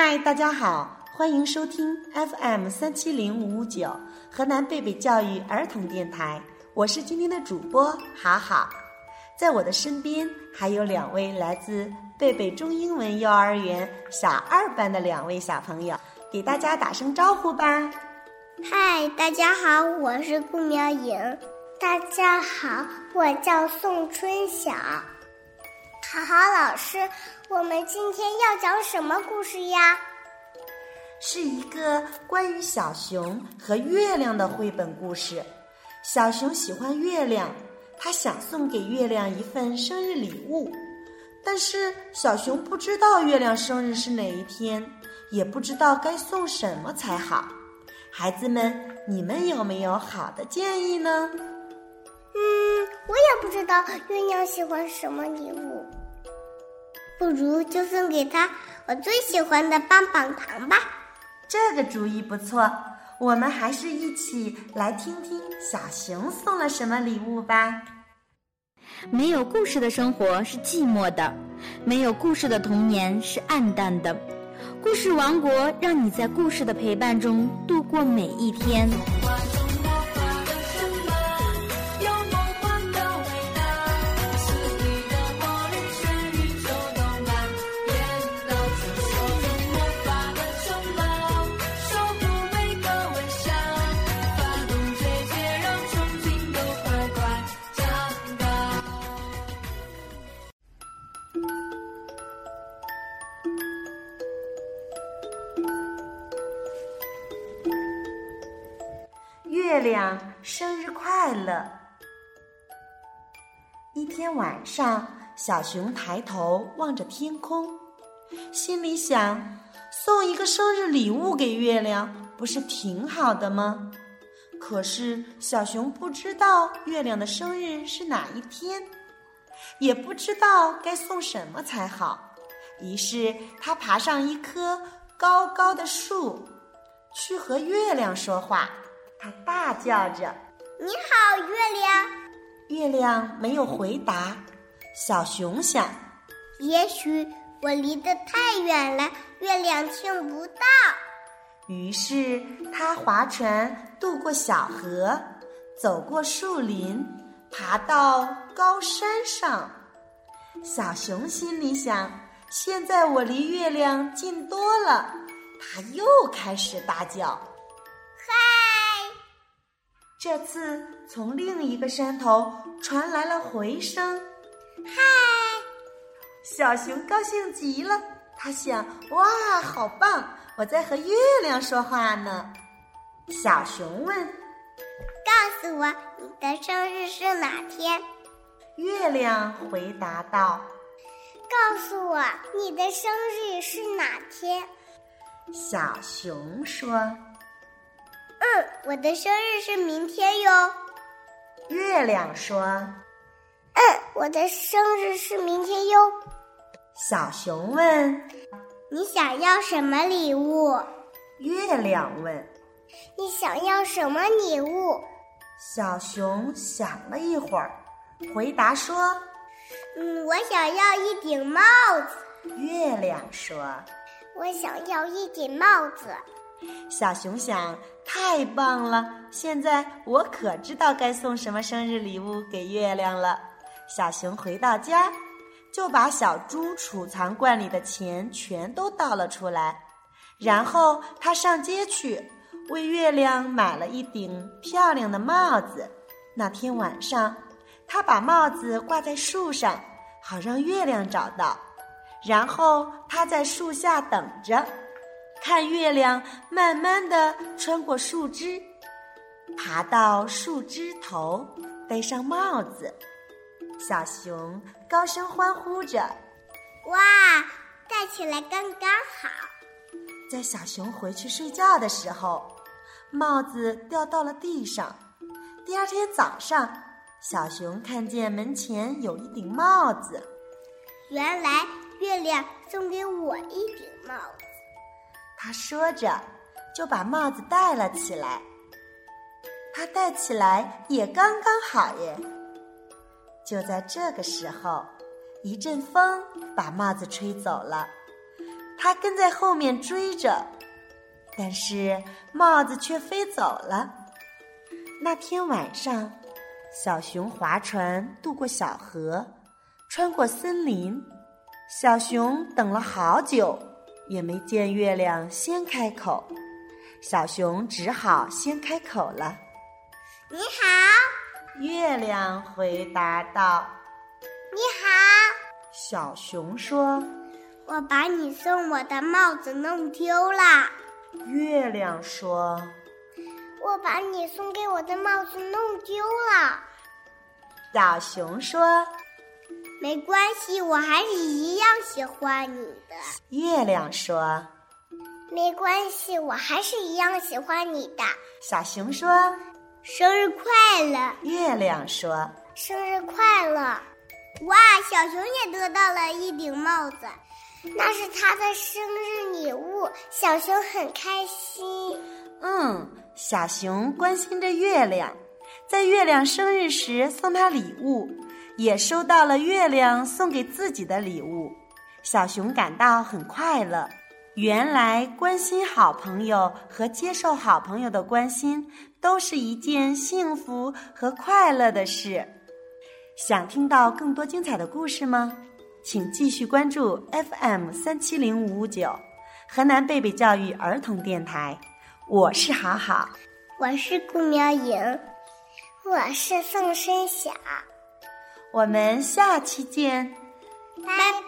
嗨，大家好，欢迎收听 FM 三七零五五九河南贝贝教育儿童电台，我是今天的主播好好，在我的身边还有两位来自贝贝中英文幼儿园小二班的两位小朋友，给大家打声招呼吧。嗨，大家好，我是顾苗颖。大家好，我叫宋春晓。好好老师，我们今天要讲什么故事呀？是一个关于小熊和月亮的绘本故事。小熊喜欢月亮，他想送给月亮一份生日礼物，但是小熊不知道月亮生日是哪一天，也不知道该送什么才好。孩子们，你们有没有好的建议呢？嗯，我也不知道月亮喜欢什么礼物。不如就送给他我最喜欢的棒棒糖吧。这个主意不错，我们还是一起来听听小熊送了什么礼物吧。没有故事的生活是寂寞的，没有故事的童年是暗淡的。故事王国让你在故事的陪伴中度过每一天。月亮生日快乐！一天晚上，小熊抬头望着天空，心里想：送一个生日礼物给月亮，不是挺好的吗？可是小熊不知道月亮的生日是哪一天，也不知道该送什么才好。于是他爬上一棵高高的树，去和月亮说话。他大叫着：“你好，月亮！”月亮没有回答。小熊想：“也许我离得太远了，月亮听不到。”于是他划船渡过小河，走过树林，爬到高山上。小熊心里想：“现在我离月亮近多了。”他又开始大叫。这次从另一个山头传来了回声：“嗨！”小熊高兴极了，他想：“哇，好棒！我在和月亮说话呢。”小熊问：“告诉我，你的生日是哪天？”月亮回答道：“告诉我，你的生日是哪天？”小熊说。嗯，我的生日是明天哟。月亮说：“嗯，我的生日是明天哟。”小熊问：“你想要什么礼物？”月亮问：“你想要什么礼物？”小熊想了一会儿，回答说：“嗯，我想要一顶帽子。”月亮说：“我想要一顶帽子。”小熊想：“太棒了！现在我可知道该送什么生日礼物给月亮了。”小熊回到家，就把小猪储藏罐里的钱全都倒了出来，然后他上街去为月亮买了一顶漂亮的帽子。那天晚上，他把帽子挂在树上，好让月亮找到。然后他在树下等着。看月亮慢慢的穿过树枝，爬到树枝头，戴上帽子。小熊高声欢呼着：“哇，戴起来刚刚好！”在小熊回去睡觉的时候，帽子掉到了地上。第二天早上，小熊看见门前有一顶帽子。原来月亮送给我一顶帽子。他说着，就把帽子戴了起来。他戴起来也刚刚好耶。就在这个时候，一阵风把帽子吹走了。他跟在后面追着，但是帽子却飞走了。那天晚上，小熊划船渡过小河，穿过森林。小熊等了好久，也没见月亮先开口。小熊只好先开口了：“你好。”月亮回答道：“你好。”小熊说。我把你送我的帽子弄丢了，月亮说：“我把你送给我的帽子弄丢了。”小熊说：“没关系，我还是一样喜欢你的。”月亮说：“没关系，我还是一样喜欢你的。”小熊说：“生日快乐！”月亮说：“生日快乐！”哇，小熊也得到了一顶帽子。那是他的生日礼物，小熊很开心。嗯，小熊关心着月亮，在月亮生日时送他礼物，也收到了月亮送给自己的礼物。小熊感到很快乐。原来，关心好朋友和接受好朋友的关心，都是一件幸福和快乐的事。想听到更多精彩的故事吗？请继续关注 FM 三七零五五九，河南贝贝教育儿童电台。我是好好，我是顾苗颖，我是宋申晓。我们下期见，拜拜。